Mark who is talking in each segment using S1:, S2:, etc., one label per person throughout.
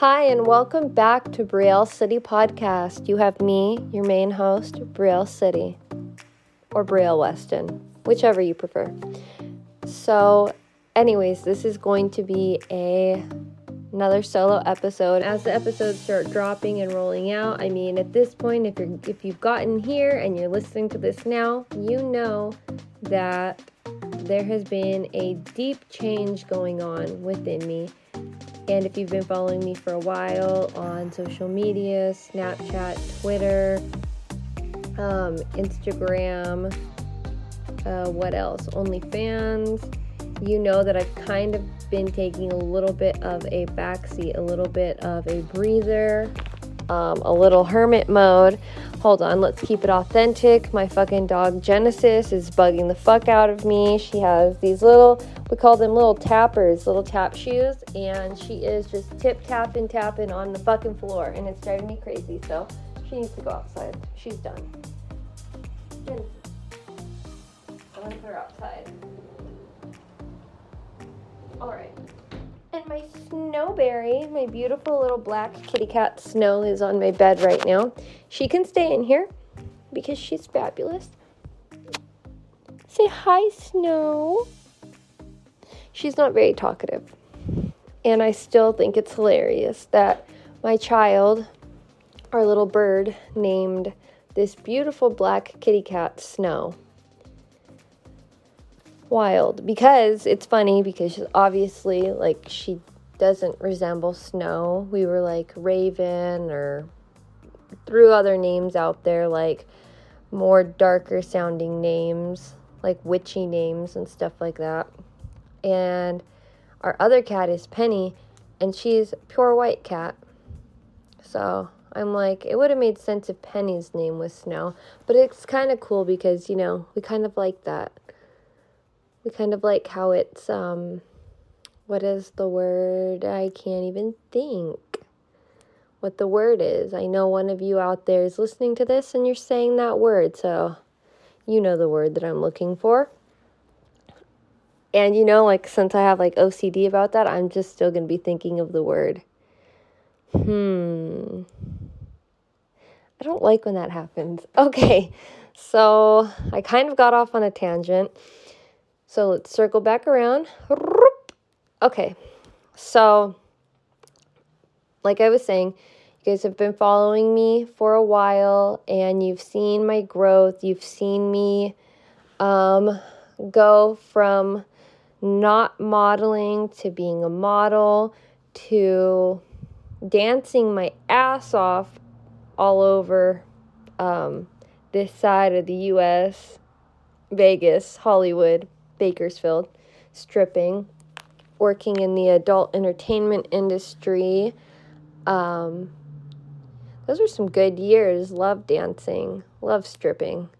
S1: Hi, and welcome back to Brielle City Podcast. You have me, your main host, Brielle City, or Brielle Weston, whichever you prefer. So, anyways, this is going to be a another solo episode. As the episodes start dropping and rolling out, I mean, at this point, if you're if you've gotten here and you're listening to this now, you know that there has been a deep change going on within me. And if you've been following me for a while on social media, Snapchat, Twitter, um, Instagram, uh, what else? OnlyFans, you know that I've kind of been taking a little bit of a backseat, a little bit of a breather, um, a little hermit mode. Hold on, let's keep it authentic. My fucking dog Genesis is bugging the fuck out of me. She has these little, we call them little tappers, little tap shoes, and she is just tip tapping, tapping on the fucking floor, and it's driving me crazy. So she needs to go outside. She's done. I'm gonna put her outside. All right. And my Snowberry, my beautiful little black kitty cat Snow, is on my bed right now. She can stay in here because she's fabulous. Say hi, Snow. She's not very talkative. And I still think it's hilarious that my child, our little bird, named this beautiful black kitty cat Snow wild because it's funny because she's obviously like she doesn't resemble Snow. We were like Raven or threw other names out there like more darker sounding names, like witchy names and stuff like that. And our other cat is Penny and she's pure white cat. So I'm like, it would have made sense if Penny's name was Snow, but it's kind of cool because, you know, we kind of like that. We kind of like how it's um what is the word? I can't even think what the word is. I know one of you out there is listening to this and you're saying that word so you know the word that i'm looking for and you know like since i have like ocd about that i'm just still going to be thinking of the word hmm i don't like when that happens okay so i kind of got off on a tangent so let's circle back around. Okay, so like I was saying, you guys have been following me for a while and you've seen my growth. You've seen me um, go from not modeling to being a model to dancing my ass off all over um, this side of the US, Vegas, Hollywood. Bakersfield, stripping, working in the adult entertainment industry. Um, those were some good years. Love dancing, love stripping.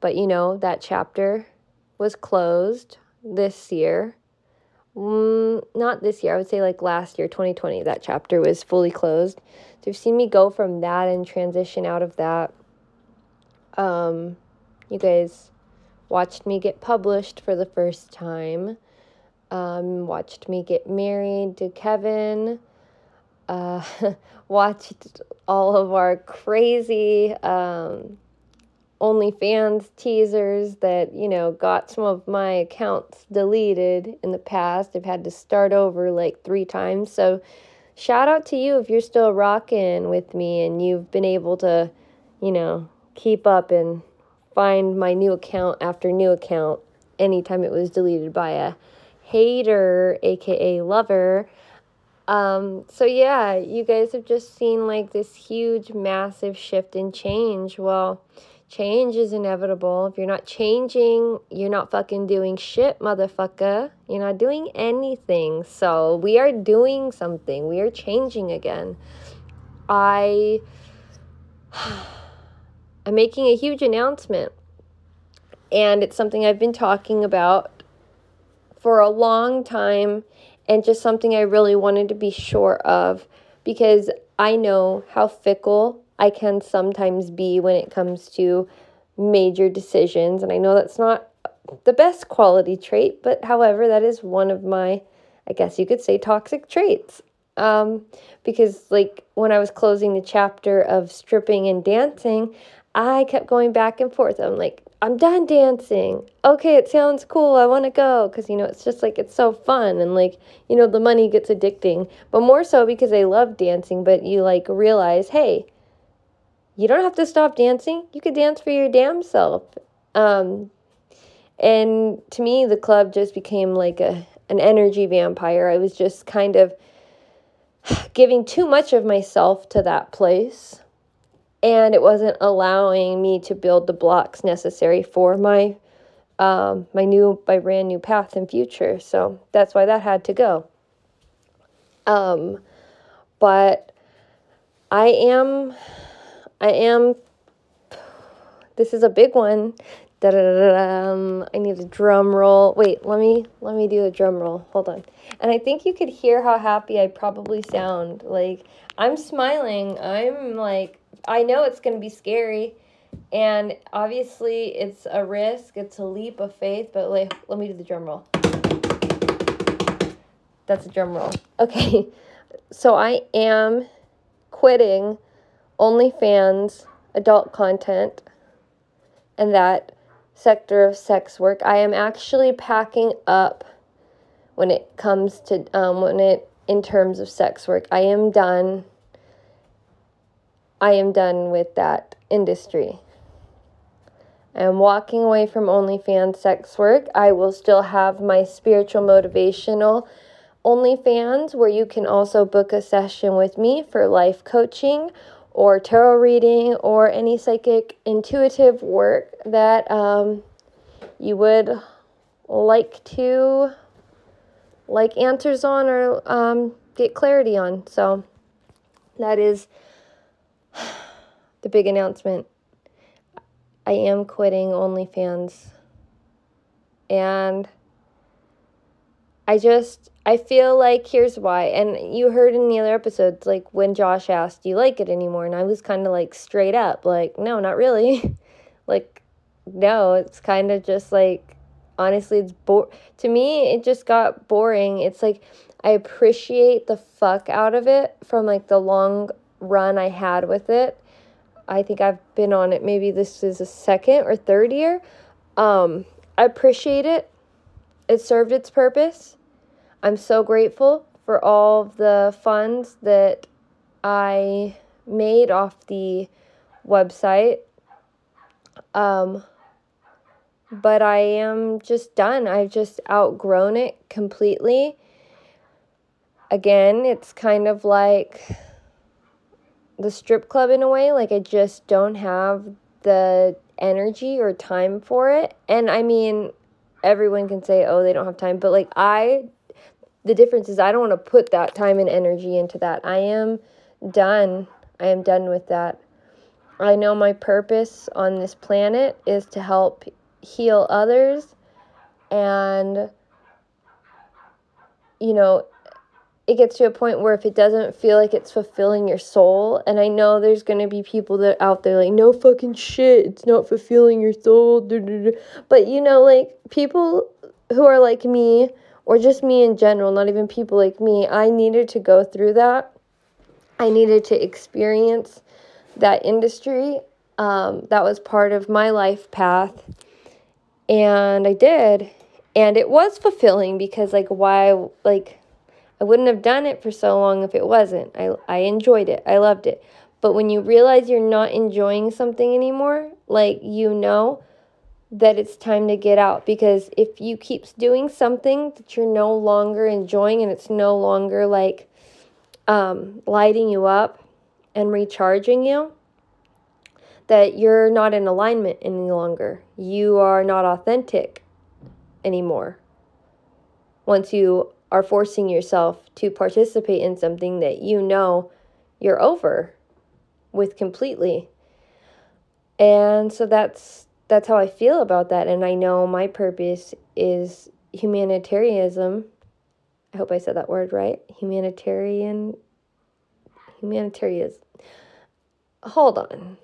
S1: But you know, that chapter was closed this year. Mm, not this year, I would say like last year, 2020, that chapter was fully closed. So you've seen me go from that and transition out of that. Um, you guys watched me get published for the first time, um, watched me get married to Kevin, uh, watched all of our crazy um, OnlyFans teasers that, you know, got some of my accounts deleted in the past. I've had to start over like three times. So, shout out to you if you're still rocking with me and you've been able to, you know, keep up and find my new account after new account anytime it was deleted by a hater, aka lover. Um, so yeah, you guys have just seen like this huge, massive shift and change. Well, change is inevitable. If you're not changing, you're not fucking doing shit, motherfucker. You're not doing anything. So we are doing something. We are changing again. I I'm making a huge announcement. And it's something I've been talking about for a long time and just something I really wanted to be sure of because I know how fickle I can sometimes be when it comes to major decisions. And I know that's not the best quality trait, but however, that is one of my, I guess you could say, toxic traits. Um, because like when I was closing the chapter of stripping and dancing, I kept going back and forth. I'm like, I'm done dancing. Okay, it sounds cool. I want to go because you know it's just like it's so fun and like you know the money gets addicting. But more so because I love dancing. But you like realize, hey, you don't have to stop dancing. You could dance for your damn self. Um, and to me, the club just became like a an energy vampire. I was just kind of giving too much of myself to that place and it wasn't allowing me to build the blocks necessary for my um, my new my brand new path and future so that's why that had to go um, but i am i am this is a big one Da-da-da-da. Um, I need a drum roll. Wait, let me let me do a drum roll. Hold on. And I think you could hear how happy I probably sound. Like I'm smiling. I'm like I know it's going to be scary. And obviously it's a risk. It's a leap of faith, but like let me do the drum roll. That's a drum roll. Okay. So I am quitting OnlyFans adult content and that sector of sex work. I am actually packing up when it comes to um, when it in terms of sex work. I am done. I am done with that industry. I am walking away from OnlyFans sex work. I will still have my spiritual motivational OnlyFans where you can also book a session with me for life coaching or tarot reading or any psychic intuitive work that um, you would like to like answers on or um, get clarity on. So that is the big announcement. I am quitting OnlyFans. And I just I feel like here's why. And you heard in the other episodes, like when Josh asked, Do you like it anymore? And I was kind of like straight up, like, no, not really. like, no, it's kind of just like, honestly, it's bo- to me, it just got boring. It's like, I appreciate the fuck out of it from like the long run I had with it. I think I've been on it, maybe this is a second or third year. Um, I appreciate it. It served its purpose I'm so grateful for all the funds that I made off the website. Um, but I am just done. I've just outgrown it completely. Again, it's kind of like the strip club in a way. Like, I just don't have the energy or time for it. And I mean, everyone can say, oh, they don't have time. But like, I the difference is I don't want to put that time and energy into that. I am done. I am done with that. I know my purpose on this planet is to help heal others and you know it gets to a point where if it doesn't feel like it's fulfilling your soul and i know there's going to be people that out there like no fucking shit it's not fulfilling your soul but you know like people who are like me or just me in general, not even people like me, I needed to go through that. I needed to experience that industry. Um, that was part of my life path. And I did. And it was fulfilling because, like, why, like, I wouldn't have done it for so long if it wasn't. I, I enjoyed it, I loved it. But when you realize you're not enjoying something anymore, like, you know, that it's time to get out because if you keep doing something that you're no longer enjoying and it's no longer like um, lighting you up and recharging you, that you're not in alignment any longer. You are not authentic anymore. Once you are forcing yourself to participate in something that you know you're over with completely. And so that's that's how I feel about that. And I know my purpose is humanitarianism. I hope I said that word right. Humanitarian. Humanitarianism. Hold on.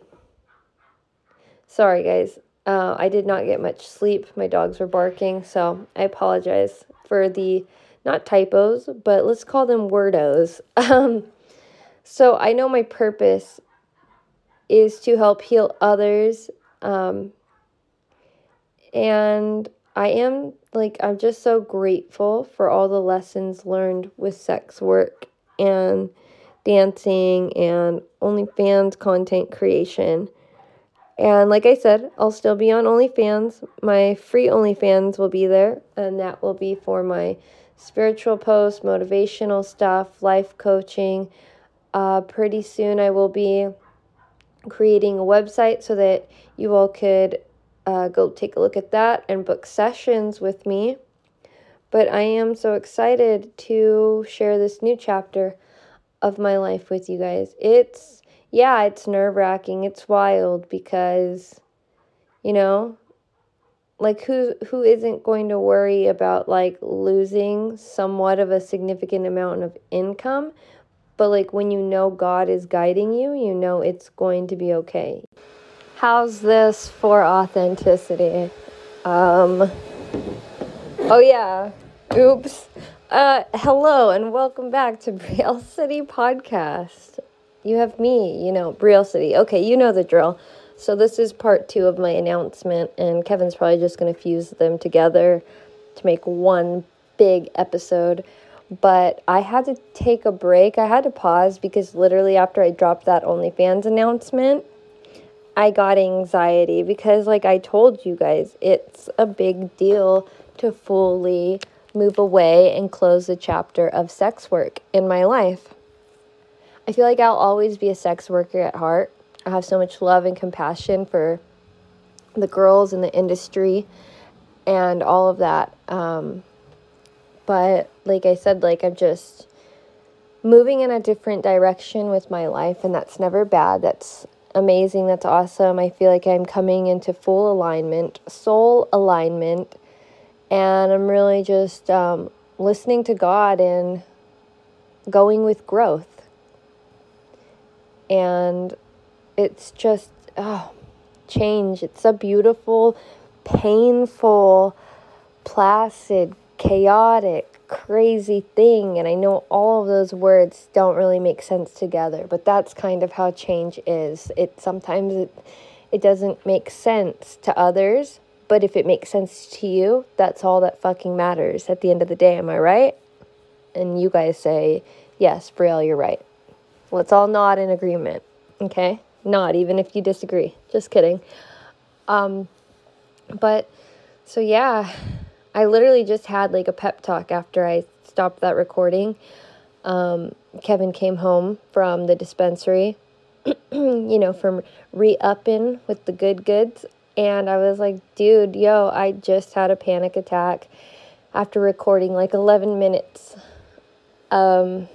S1: Sorry, guys. Uh, I did not get much sleep. My dogs were barking, so I apologize for the not typos, but let's call them wordos. Um, so I know my purpose is to help heal others. Um, and I am like, I'm just so grateful for all the lessons learned with sex work and dancing and OnlyFans content creation. And like I said, I'll still be on OnlyFans. My free OnlyFans will be there, and that will be for my spiritual posts, motivational stuff, life coaching. Uh, pretty soon, I will be creating a website so that you all could uh, go take a look at that and book sessions with me. But I am so excited to share this new chapter of my life with you guys. It's yeah, it's nerve wracking. It's wild because, you know, like who who isn't going to worry about like losing somewhat of a significant amount of income? But like when you know God is guiding you, you know it's going to be okay. How's this for authenticity? Um Oh yeah. Oops. Uh hello and welcome back to Brielle City Podcast you have me, you know, Brielle City. Okay, you know the drill. So this is part two of my announcement, and Kevin's probably just going to fuse them together to make one big episode. But I had to take a break. I had to pause because literally after I dropped that OnlyFans announcement, I got anxiety because, like I told you guys, it's a big deal to fully move away and close the chapter of sex work in my life. I feel like I'll always be a sex worker at heart. I have so much love and compassion for the girls in the industry and all of that. Um, but like I said, like I'm just moving in a different direction with my life, and that's never bad. That's amazing. That's awesome. I feel like I'm coming into full alignment, soul alignment, and I'm really just um, listening to God and going with growth and it's just oh change it's a beautiful painful placid chaotic crazy thing and i know all of those words don't really make sense together but that's kind of how change is it sometimes it it doesn't make sense to others but if it makes sense to you that's all that fucking matters at the end of the day am i right and you guys say yes brielle you're right Let's all nod in agreement. Okay? Nod, even if you disagree. Just kidding. Um, but so yeah, I literally just had like a pep talk after I stopped that recording. Um, Kevin came home from the dispensary, you know, from re upping with the good goods. And I was like, dude, yo, I just had a panic attack after recording like 11 minutes. Um,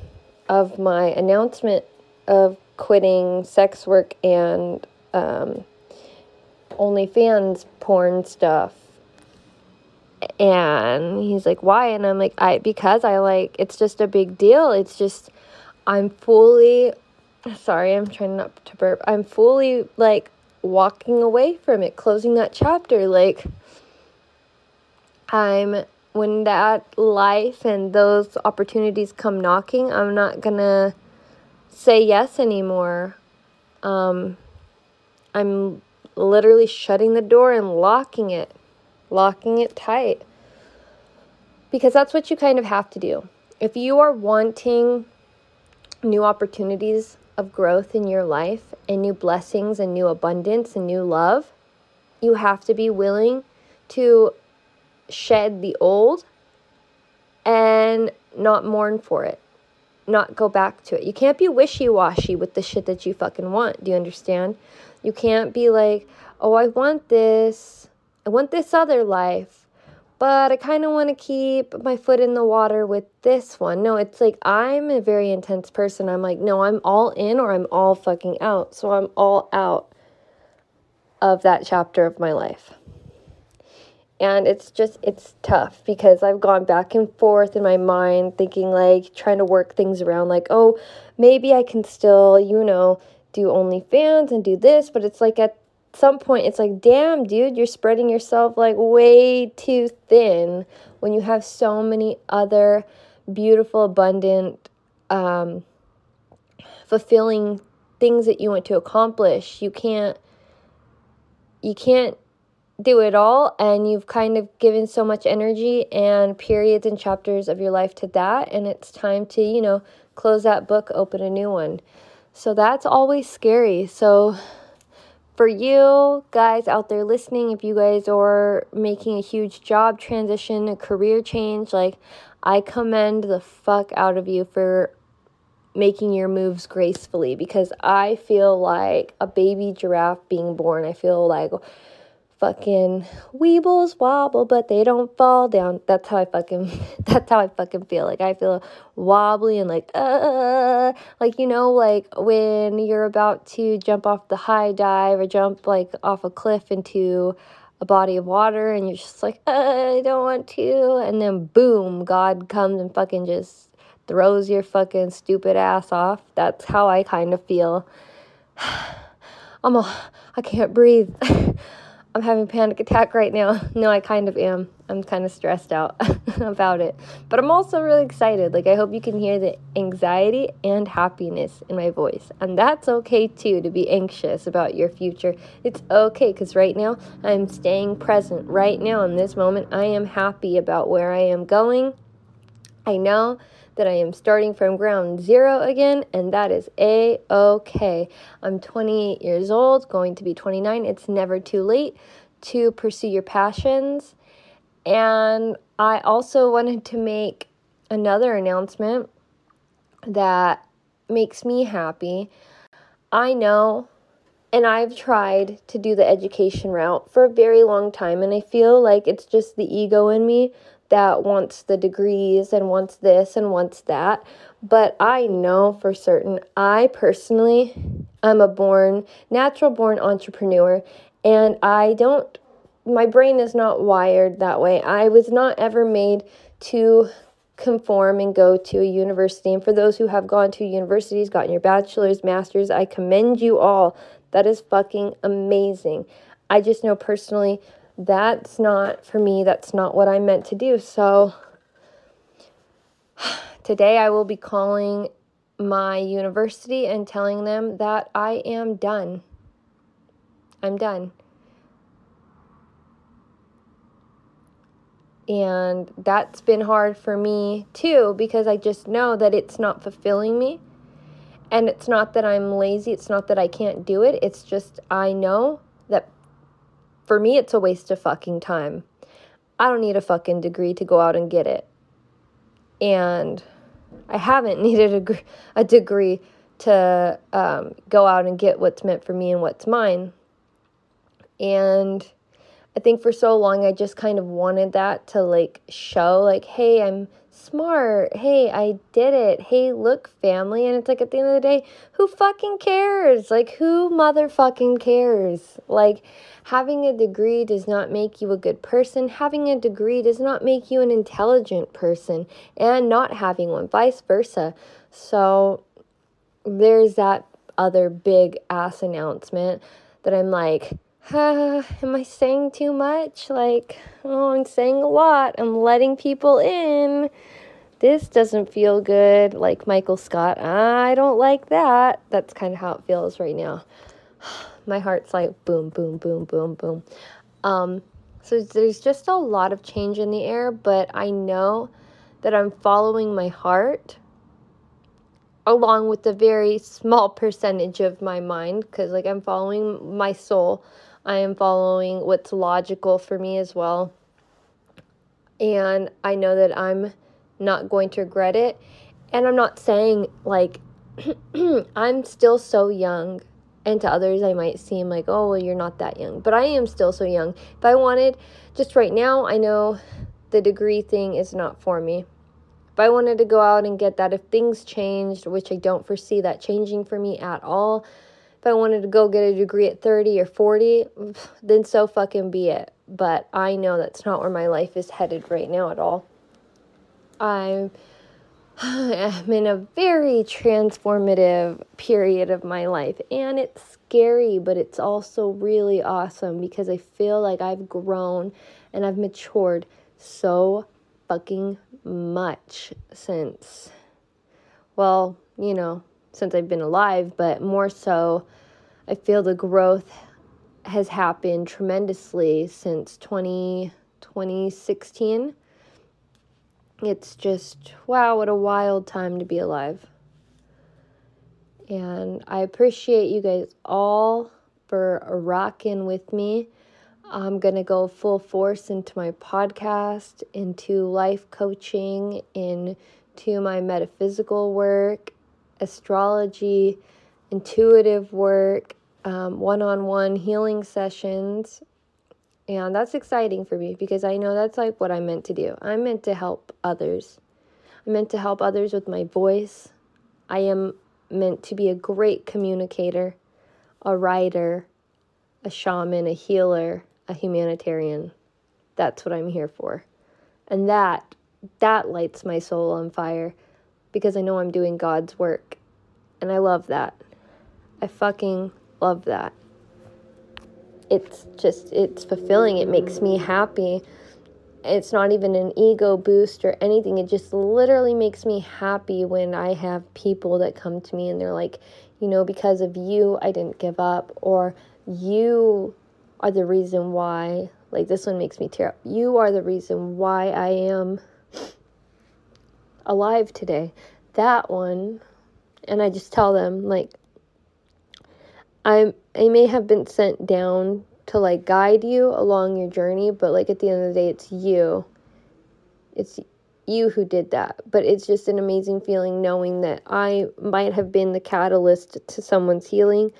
S1: of my announcement of quitting sex work and um, OnlyFans porn stuff. And he's like, why? And I'm like, I because I like it's just a big deal. It's just I'm fully sorry, I'm trying not to burp. I'm fully like walking away from it, closing that chapter. Like I'm when that life and those opportunities come knocking, I'm not gonna say yes anymore. Um, I'm literally shutting the door and locking it, locking it tight. Because that's what you kind of have to do. If you are wanting new opportunities of growth in your life and new blessings and new abundance and new love, you have to be willing to shed the old and not mourn for it, not go back to it. You can't be wishy washy with the shit that you fucking want. Do you understand? You can't be like, oh, I want this, I want this other life, but I kind of want to keep my foot in the water with this one. No, it's like I'm a very intense person. I'm like, no, I'm all in or I'm all fucking out. So I'm all out of that chapter of my life and it's just it's tough because i've gone back and forth in my mind thinking like trying to work things around like oh maybe i can still you know do onlyfans and do this but it's like at some point it's like damn dude you're spreading yourself like way too thin when you have so many other beautiful, abundant, um, fulfilling things that you want to accomplish. You can't you can't do it all and you've kind of given so much energy and periods and chapters of your life to that and it's time to, you know, close that book, open a new one. So that's always scary. So for you guys out there listening, if you guys are making a huge job transition, a career change, like I commend the fuck out of you for making your moves gracefully because I feel like a baby giraffe being born. I feel like fucking weebles wobble, but they don't fall down. That's how I fucking that's how I fucking feel. Like I feel wobbly and like uh like you know like when you're about to jump off the high dive or jump like off a cliff into a body of water and you're just like I don't want to and then boom God comes and fucking just throws your fucking stupid ass off. That's how I kind of feel. I'm a, I can't breathe. I'm having a panic attack right now. No, I kind of am. I'm kind of stressed out about it. But I'm also really excited. Like, I hope you can hear the anxiety and happiness in my voice. And that's okay too to be anxious about your future. It's okay because right now I'm staying present. Right now, in this moment, I am happy about where I am going. I know that I am starting from ground zero again, and that is a okay. I'm 28 years old, going to be 29. It's never too late to pursue your passions. And I also wanted to make another announcement that makes me happy. I know and I've tried to do the education route for a very long time, and I feel like it's just the ego in me that wants the degrees and wants this and wants that. But I know for certain, I personally am a born, natural born entrepreneur, and I don't, my brain is not wired that way. I was not ever made to conform and go to a university. And for those who have gone to universities, gotten your bachelor's, master's, I commend you all. That is fucking amazing. I just know personally that's not for me, that's not what I'm meant to do. So today I will be calling my university and telling them that I am done. I'm done. And that's been hard for me too because I just know that it's not fulfilling me. And it's not that I'm lazy, it's not that I can't do it. It's just I know that for me, it's a waste of fucking time. I don't need a fucking degree to go out and get it. And I haven't needed a, a degree to um, go out and get what's meant for me and what's mine. And I think for so long, I just kind of wanted that to like show, like, hey, I'm smart. Hey, I did it. Hey, look, family. And it's like at the end of the day, who fucking cares? Like, who motherfucking cares? Like, having a degree does not make you a good person. Having a degree does not make you an intelligent person. And not having one, vice versa. So, there's that other big ass announcement that I'm like, uh, am I saying too much? Like, oh, I'm saying a lot. I'm letting people in. This doesn't feel good. Like Michael Scott, I don't like that. That's kind of how it feels right now. My heart's like boom, boom, boom, boom, boom. Um, so there's just a lot of change in the air, but I know that I'm following my heart along with a very small percentage of my mind because like I'm following my soul I am following what's logical for me as well. And I know that I'm not going to regret it. And I'm not saying like I'm still so young. And to others, I might seem like, oh, well, you're not that young. But I am still so young. If I wanted, just right now, I know the degree thing is not for me. If I wanted to go out and get that, if things changed, which I don't foresee that changing for me at all, if I wanted to go get a degree at 30 or 40, then so fucking be it. But I know that's not where my life is headed right now at all. I'm, I'm in a very transformative period of my life, and it's scary, but it's also really awesome because I feel like I've grown and I've matured so fucking much since, well, you know, since I've been alive, but more so, I feel the growth has happened tremendously since 20, 2016. It's just, wow, what a wild time to be alive. And I appreciate you guys all for rocking with me. I'm going to go full force into my podcast, into life coaching, into my metaphysical work, astrology, intuitive work, one on one healing sessions. And that's exciting for me because I know that's like what I'm meant to do. I'm meant to help others. I'm meant to help others with my voice. I am meant to be a great communicator, a writer, a shaman, a healer, a humanitarian. That's what I'm here for. And that that lights my soul on fire because I know I'm doing God's work. And I love that. I fucking love that. It's just it's fulfilling. It makes me happy. It's not even an ego boost or anything. It just literally makes me happy when I have people that come to me and they're like, you know, because of you, I didn't give up, or you are the reason why, like this one makes me tear up. You are the reason why I am alive today. That one, and I just tell them, like, I'm, I may have been sent down to like guide you along your journey, but like at the end of the day, it's you. It's you who did that. But it's just an amazing feeling knowing that I might have been the catalyst to someone's healing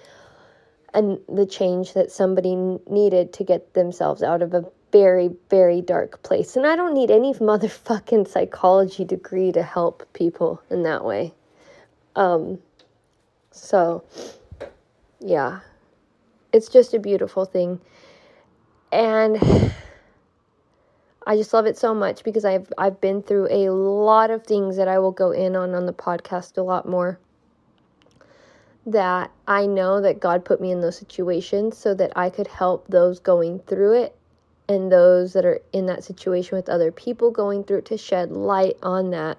S1: and the change that somebody needed to get themselves out of a very, very dark place. And I don't need any motherfucking psychology degree to help people in that way. Um, so, yeah, it's just a beautiful thing. And I just love it so much because I've I've been through a lot of things that I will go in on on the podcast a lot more that I know that God put me in those situations so that I could help those going through it and those that are in that situation with other people going through to shed light on that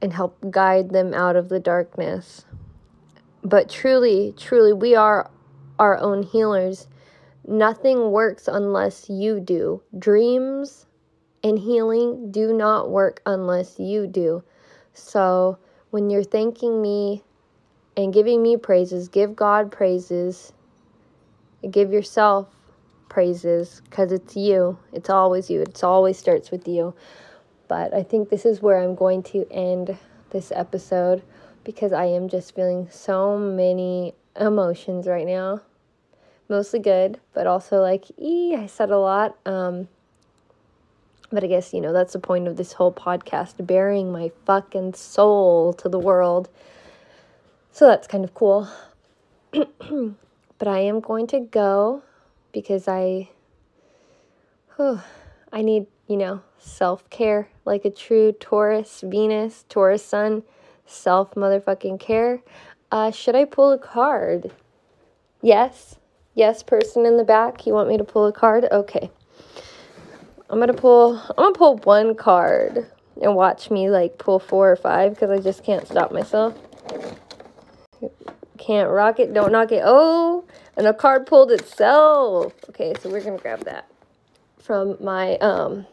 S1: and help guide them out of the darkness. But truly, truly, we are our own healers. Nothing works unless you do. Dreams and healing do not work unless you do. So when you're thanking me and giving me praises. Give God praises. Give yourself praises because it's you. It's always you. It always starts with you. But I think this is where I'm going to end this episode because I am just feeling so many emotions right now. Mostly good, but also like, ee, I said a lot. Um, but I guess, you know, that's the point of this whole podcast, baring my fucking soul to the world so that's kind of cool. but I am going to go because I whew, I need, you know, self-care like a true Taurus Venus, Taurus Sun, self motherfucking care. Uh, should I pull a card? Yes. Yes, person in the back, you want me to pull a card? Okay. I'm to pull I'm to pull one card and watch me like pull four or five because I just can't stop myself. Can't rock it, don't knock it. Oh, and a card pulled itself. Okay, so we're gonna grab that from my um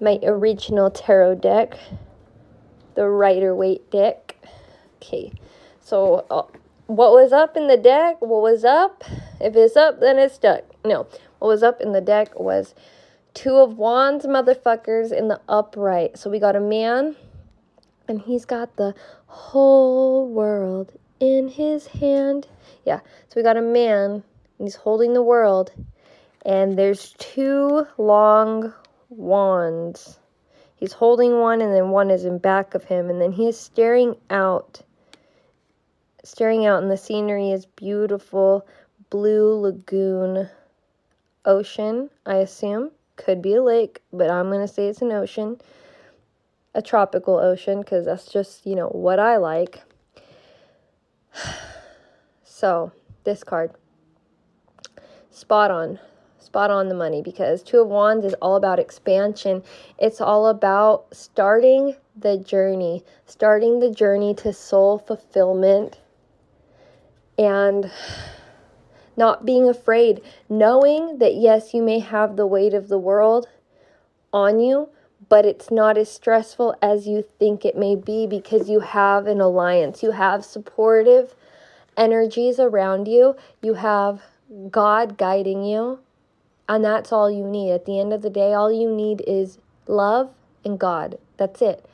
S1: my original tarot deck, the Rider Waite deck. Okay, so uh, what was up in the deck? What was up? If it's up, then it's stuck. No, what was up in the deck was two of wands, motherfuckers, in the upright. So we got a man, and he's got the whole world in his hand. Yeah, so we got a man, he's holding the world, and there's two long wands. He's holding one, and then one is in back of him, and then he is staring out. Staring out, and the scenery is beautiful blue lagoon ocean, I assume. Could be a lake, but I'm going to say it's an ocean. A tropical ocean, because that's just, you know, what I like. So, this card. Spot on. spot on the money because Two of Wands is all about expansion. It's all about starting the journey, starting the journey to soul fulfillment and not being afraid, knowing that yes, you may have the weight of the world on you, but it's not as stressful as you think it may be because you have an alliance. You have supportive energies around you. You have God guiding you. And that's all you need. At the end of the day, all you need is love and God. That's it.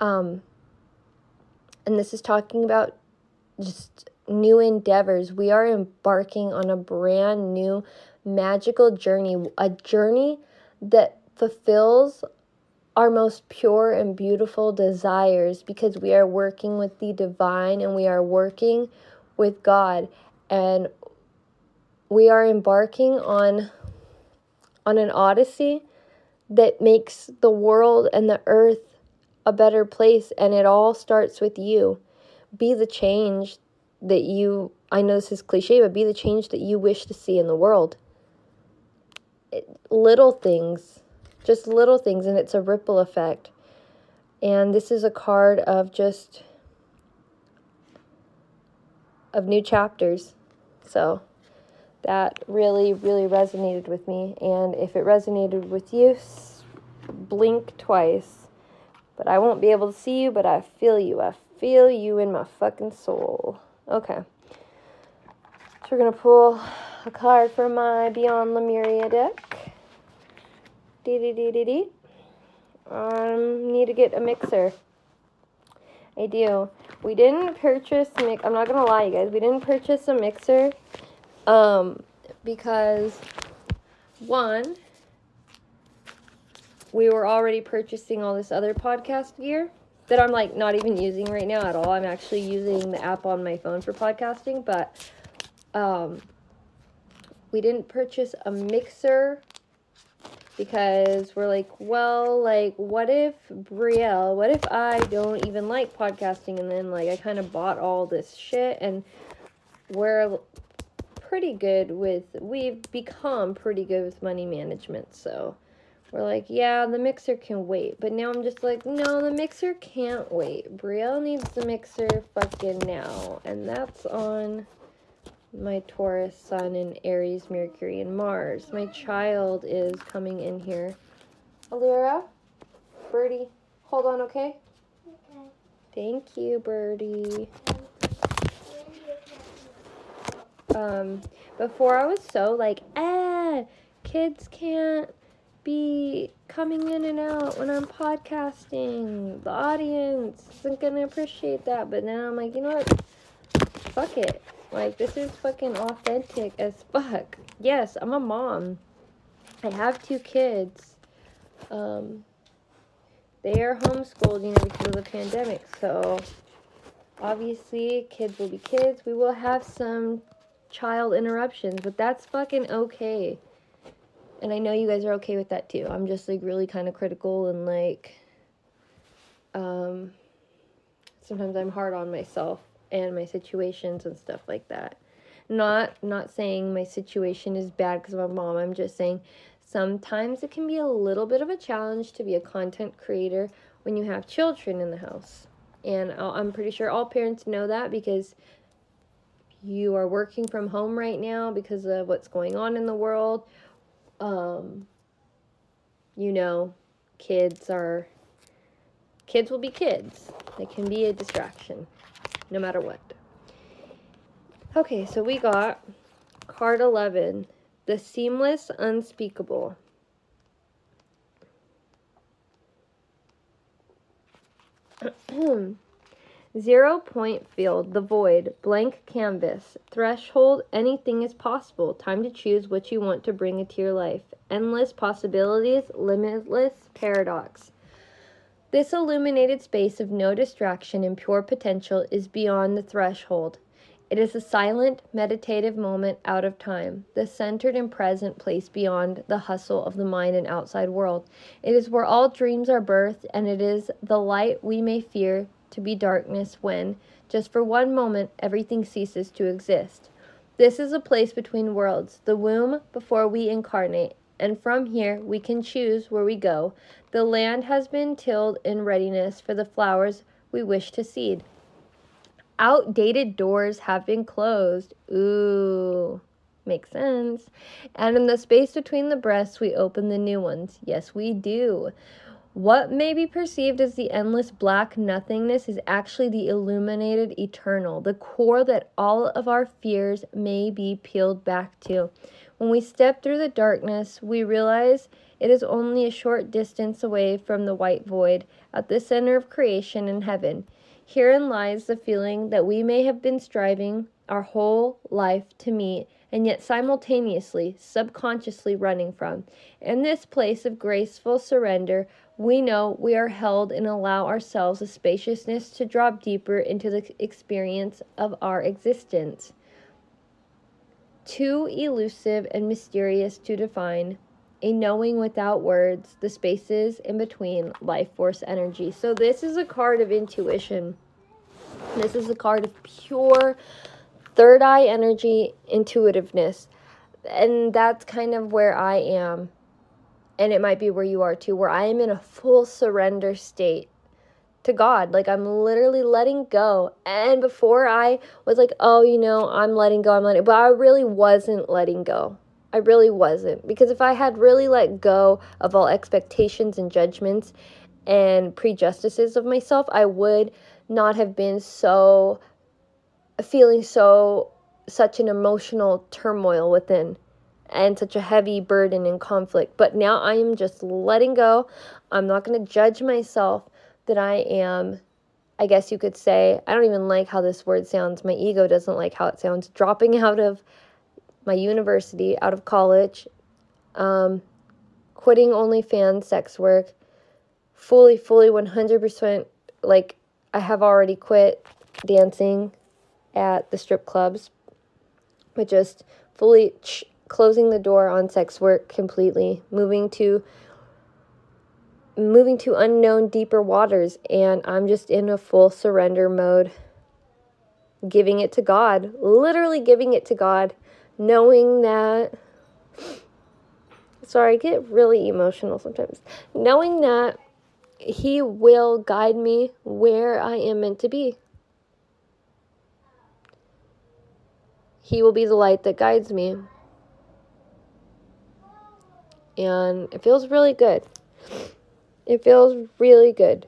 S1: Um, and this is talking about just new endeavors. We are embarking on a brand new magical journey, a journey that fulfills our most pure and beautiful desires because we are working with the divine and we are working with God and we are embarking on on an odyssey that makes the world and the earth a better place and it all starts with you. Be the change that you I know this is cliche, but be the change that you wish to see in the world. It, little things, just little things, and it's a ripple effect. And this is a card of just of new chapters. So that really, really resonated with me. And if it resonated with you, blink twice. But I won't be able to see you, but I feel you. I feel you in my fucking soul. Okay. So we're going to pull a card from my Beyond Lemuria deck. Dee dee dee dee dee. Um, need to get a mixer. I do. We didn't purchase, mix. I'm not to lie, you guys. We didn't purchase a mixer um, because, one, we were already purchasing all this other podcast gear that I'm like not even using right now at all. I'm actually using the app on my phone for podcasting, but um, we didn't purchase a mixer because we're like, well, like, what if Brielle, what if I don't even like podcasting and then like I kind of bought all this shit and we're pretty good with, we've become pretty good with money management, so we're like, yeah, the mixer can wait. But now I'm just like, no, the mixer can't wait. Brielle needs the mixer fucking now. And that's on my Taurus, Sun, and Aries, Mercury, and Mars. My child is coming in here. Alira, Birdie, hold on, okay? Okay. Thank you, Birdie. Um, before I was so like, ah, kids can't be coming in and out when I'm podcasting. The audience isn't gonna appreciate that. But now I'm like, you know what? Fuck it. Like, this is fucking authentic as fuck. Yes, I'm a mom. I have two kids. Um, they are homeschooled, you know, because of the pandemic. So, obviously, kids will be kids. We will have some child interruptions, but that's fucking okay and I know you guys are okay with that too. I'm just like really kind of critical and like um sometimes I'm hard on myself and my situations and stuff like that. Not not saying my situation is bad because of my mom. I'm just saying sometimes it can be a little bit of a challenge to be a content creator when you have children in the house. And I'm pretty sure all parents know that because you are working from home right now because of what's going on in the world um, you know, kids are, kids will be kids. They can be a distraction, no matter what. Okay, so we got card 11, the seamless unspeakable. Zero point field, the void, blank canvas, threshold, anything is possible. Time to choose what you want to bring into your life. Endless possibilities, limitless paradox. This illuminated space of no distraction and pure potential is beyond the threshold. It is a silent, meditative moment out of time, the centered and present place beyond the hustle of the mind and outside world. It is where all dreams are birthed, and it is the light we may fear to be darkness when, just for one moment, everything ceases to exist. This is a place between worlds, the womb before we incarnate, and from here we can choose where we go. The land has been tilled in readiness for the flowers we wish to seed. Outdated doors have been closed. Ooh, makes sense. And in the space between the breasts, we open the new ones. Yes, we do. What may be perceived as the endless black nothingness is actually the illuminated eternal, the core that all of our fears may be peeled back to. When we step through the darkness, we realize it is only a short distance away from the white void at the center of creation in heaven. Herein lies the feeling that we may have been striving our whole life to meet and yet simultaneously, subconsciously running from. In this place of graceful surrender, we know we are held and allow ourselves a spaciousness to drop deeper into the experience of our existence. Too elusive and mysterious to define, a knowing without words, the spaces in between life force energy. So, this is a card of intuition. This is a card of pure third eye energy, intuitiveness. And that's kind of where I am and it might be where you are too, where I am in a full surrender state to God. Like I'm literally letting go. And before I was like, oh, you know, I'm letting go, I'm letting but I really wasn't letting go. I really wasn't. Because if I had really let go of all expectations and judgments and prejudices of myself, I would not have been so feeling so such an emotional turmoil within and such a heavy burden and conflict. But now I am just letting go. I'm not going to judge myself that I am, I guess you could say, I don't even like how this word sounds. My ego doesn't like how it sounds. Dropping out of my university, out of college, um, quitting OnlyFans sex work, fully, fully 100% like I have already quit dancing at the strip clubs, but just fully ch- closing the door on sex work completely, moving to moving to unknown deeper waters and I'm just in a full surrender mode. Giving it to God, literally giving it to God, knowing that sorry, I get really emotional sometimes. Knowing that he will guide me where I am meant to be. He will be the light that guides me and it feels really good. It feels really good.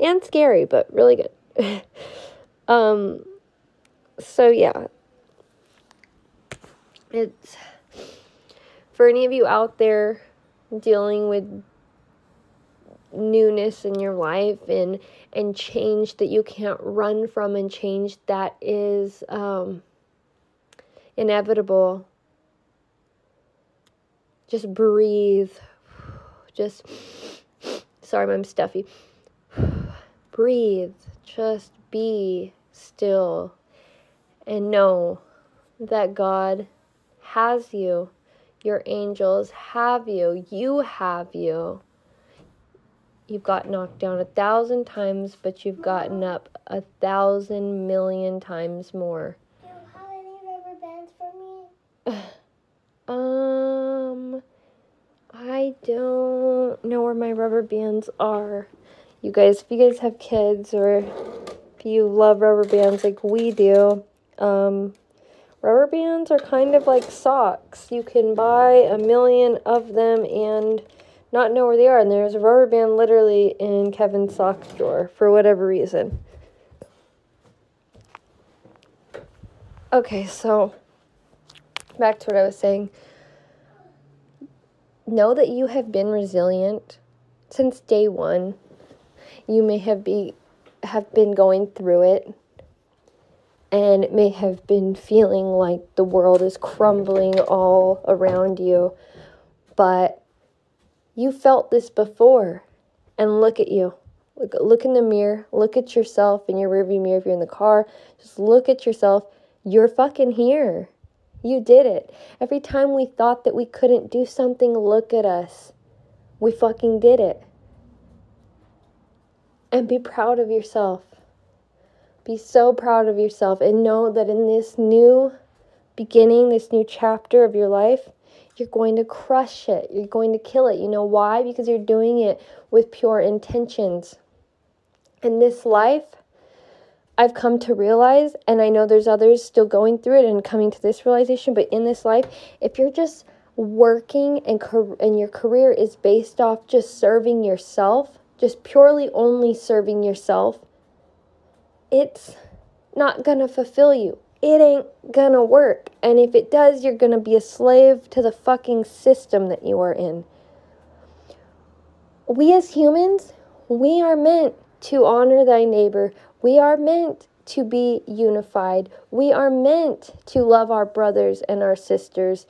S1: And scary, but really good. um so yeah. It's for any of you out there dealing with newness in your life and and change that you can't run from and change that is um inevitable just breathe. Just, sorry, I'm stuffy. breathe. Just be still and know that God has you. Your angels have you. You have you. You've got knocked down a thousand times, but you've gotten up a thousand million times more.
S2: Do you have any rubber bands for me?
S1: Um, I don't know where my rubber bands are. You guys, if you guys have kids or if you love rubber bands like we do, um, rubber bands are kind of like socks. You can buy a million of them and not know where they are. And there's a rubber band literally in Kevin's socks drawer for whatever reason. Okay, so back to what I was saying. Know that you have been resilient since day one. You may have be have been going through it and may have been feeling like the world is crumbling all around you, but you felt this before. And look at you. Look, look in the mirror. Look at yourself in your rearview mirror if you're in the car. Just look at yourself. You're fucking here. You did it. Every time we thought that we couldn't do something, look at us. We fucking did it. And be proud of yourself. Be so proud of yourself and know that in this new beginning, this new chapter of your life, you're going to crush it. You're going to kill it. You know why? Because you're doing it with pure intentions. In this life, I've come to realize, and I know there's others still going through it and coming to this realization, but in this life, if you're just working and, and your career is based off just serving yourself, just purely only serving yourself, it's not to fulfill you. It ain't to work. And if it does, you're to be a slave to the fucking system that you are in. We as humans, we are meant to honor thy neighbor. We are meant to be unified. We are meant to love our brothers and our sisters.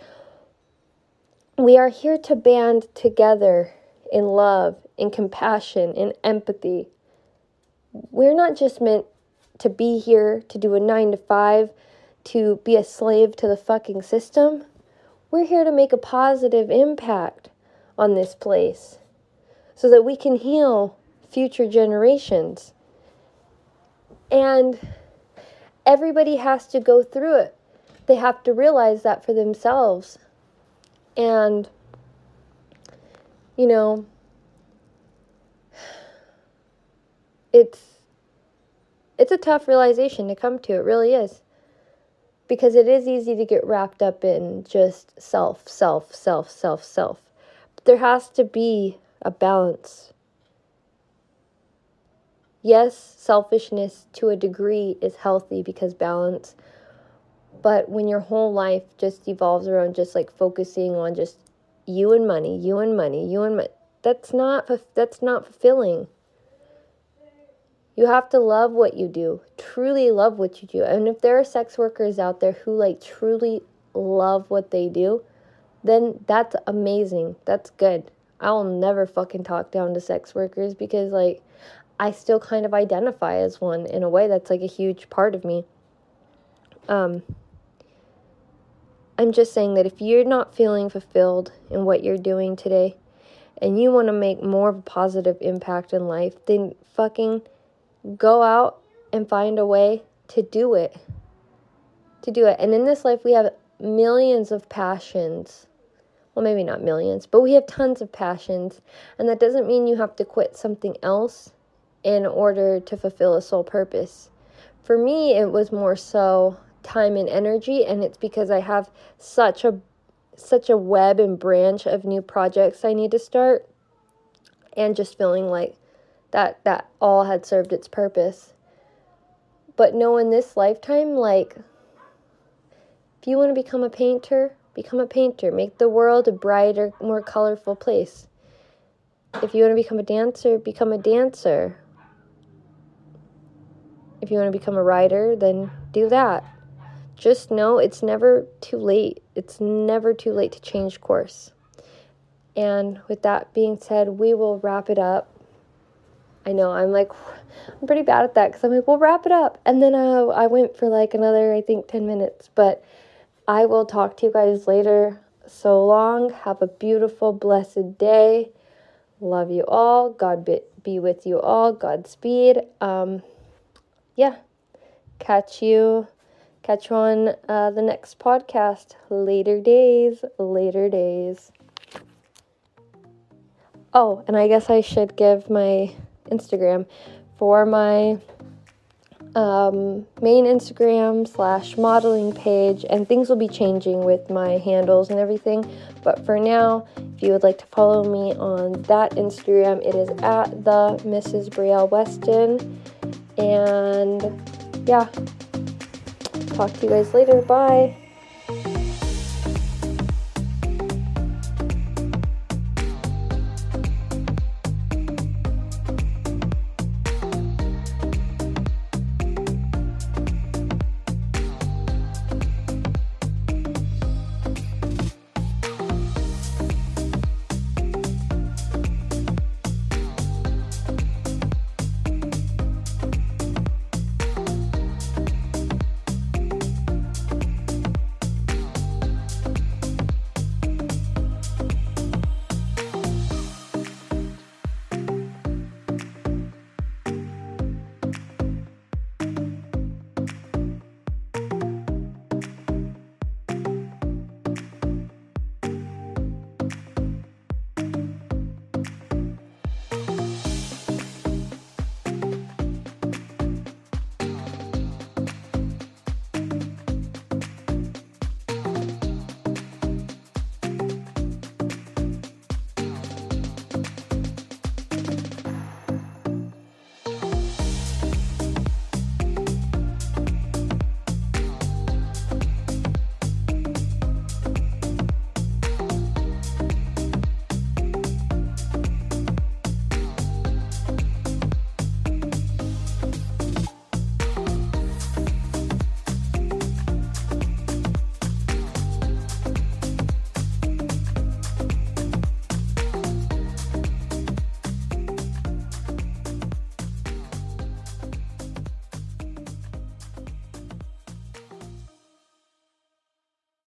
S1: We are here to band together in love, in compassion, in empathy. We're not just meant to be here to do a nine to five, to be a slave to the fucking system. We're here to make a positive impact on this place so that we can heal future generations. And everybody has to go through it. They have to realize that for themselves. And, you know, it's it's a tough realization to come to. It really is. Because it is easy to get wrapped up in just self, self, self, self, self. But there has to be a balance. Yes, selfishness to a degree is healthy because balance but when your whole life just evolves around just like focusing on just you and money, you and money, you and money, that's not that's not fulfilling. You have to love what you do, truly love what you do. And if there are sex workers out there who like truly love what they do, then that's amazing. That's good. I'll never fucking talk down to sex workers because like I still kind of identify as one in a way that's like a huge part of me. Um I'm just saying that if you're not feeling fulfilled in what you're doing today and you want to make more of a positive impact in life, then fucking go out and find a way to do it. To do it. And in this life, we have millions of passions. Well, maybe not millions, but we have tons of passions. And that doesn't mean you have to quit something else in order to fulfill a sole purpose. For me, it was more so time and energy and it's because I have such a such a web and branch of new projects I need to start and just feeling like that that all had served its purpose. But no in this lifetime like if you want to become a painter, become a painter. Make the world a brighter, more colorful place. If you want to become a dancer, become a dancer. If you want to become a writer, then do that just know it's never too late. It's never too late to change course. And with that being said, we will wrap it up. I know I'm like, I'm pretty bad at that because I'm like, we'll wrap it up. And then uh, I went for like another, I think, 10 minutes. But I will talk to you guys later. So long. Have a beautiful, blessed day. Love you all. God be, with you all. Godspeed. Um, yeah. Catch you Catch you on uh, the next podcast. Later days, later days. Oh, and I guess I should give my Instagram for my um, main Instagram slash modeling page, and things will be changing with my handles and everything. But for now, if you would like to follow me on that Instagram, it is at the Mrs. Brielle Weston. And yeah, Talk to you guys later. Bye.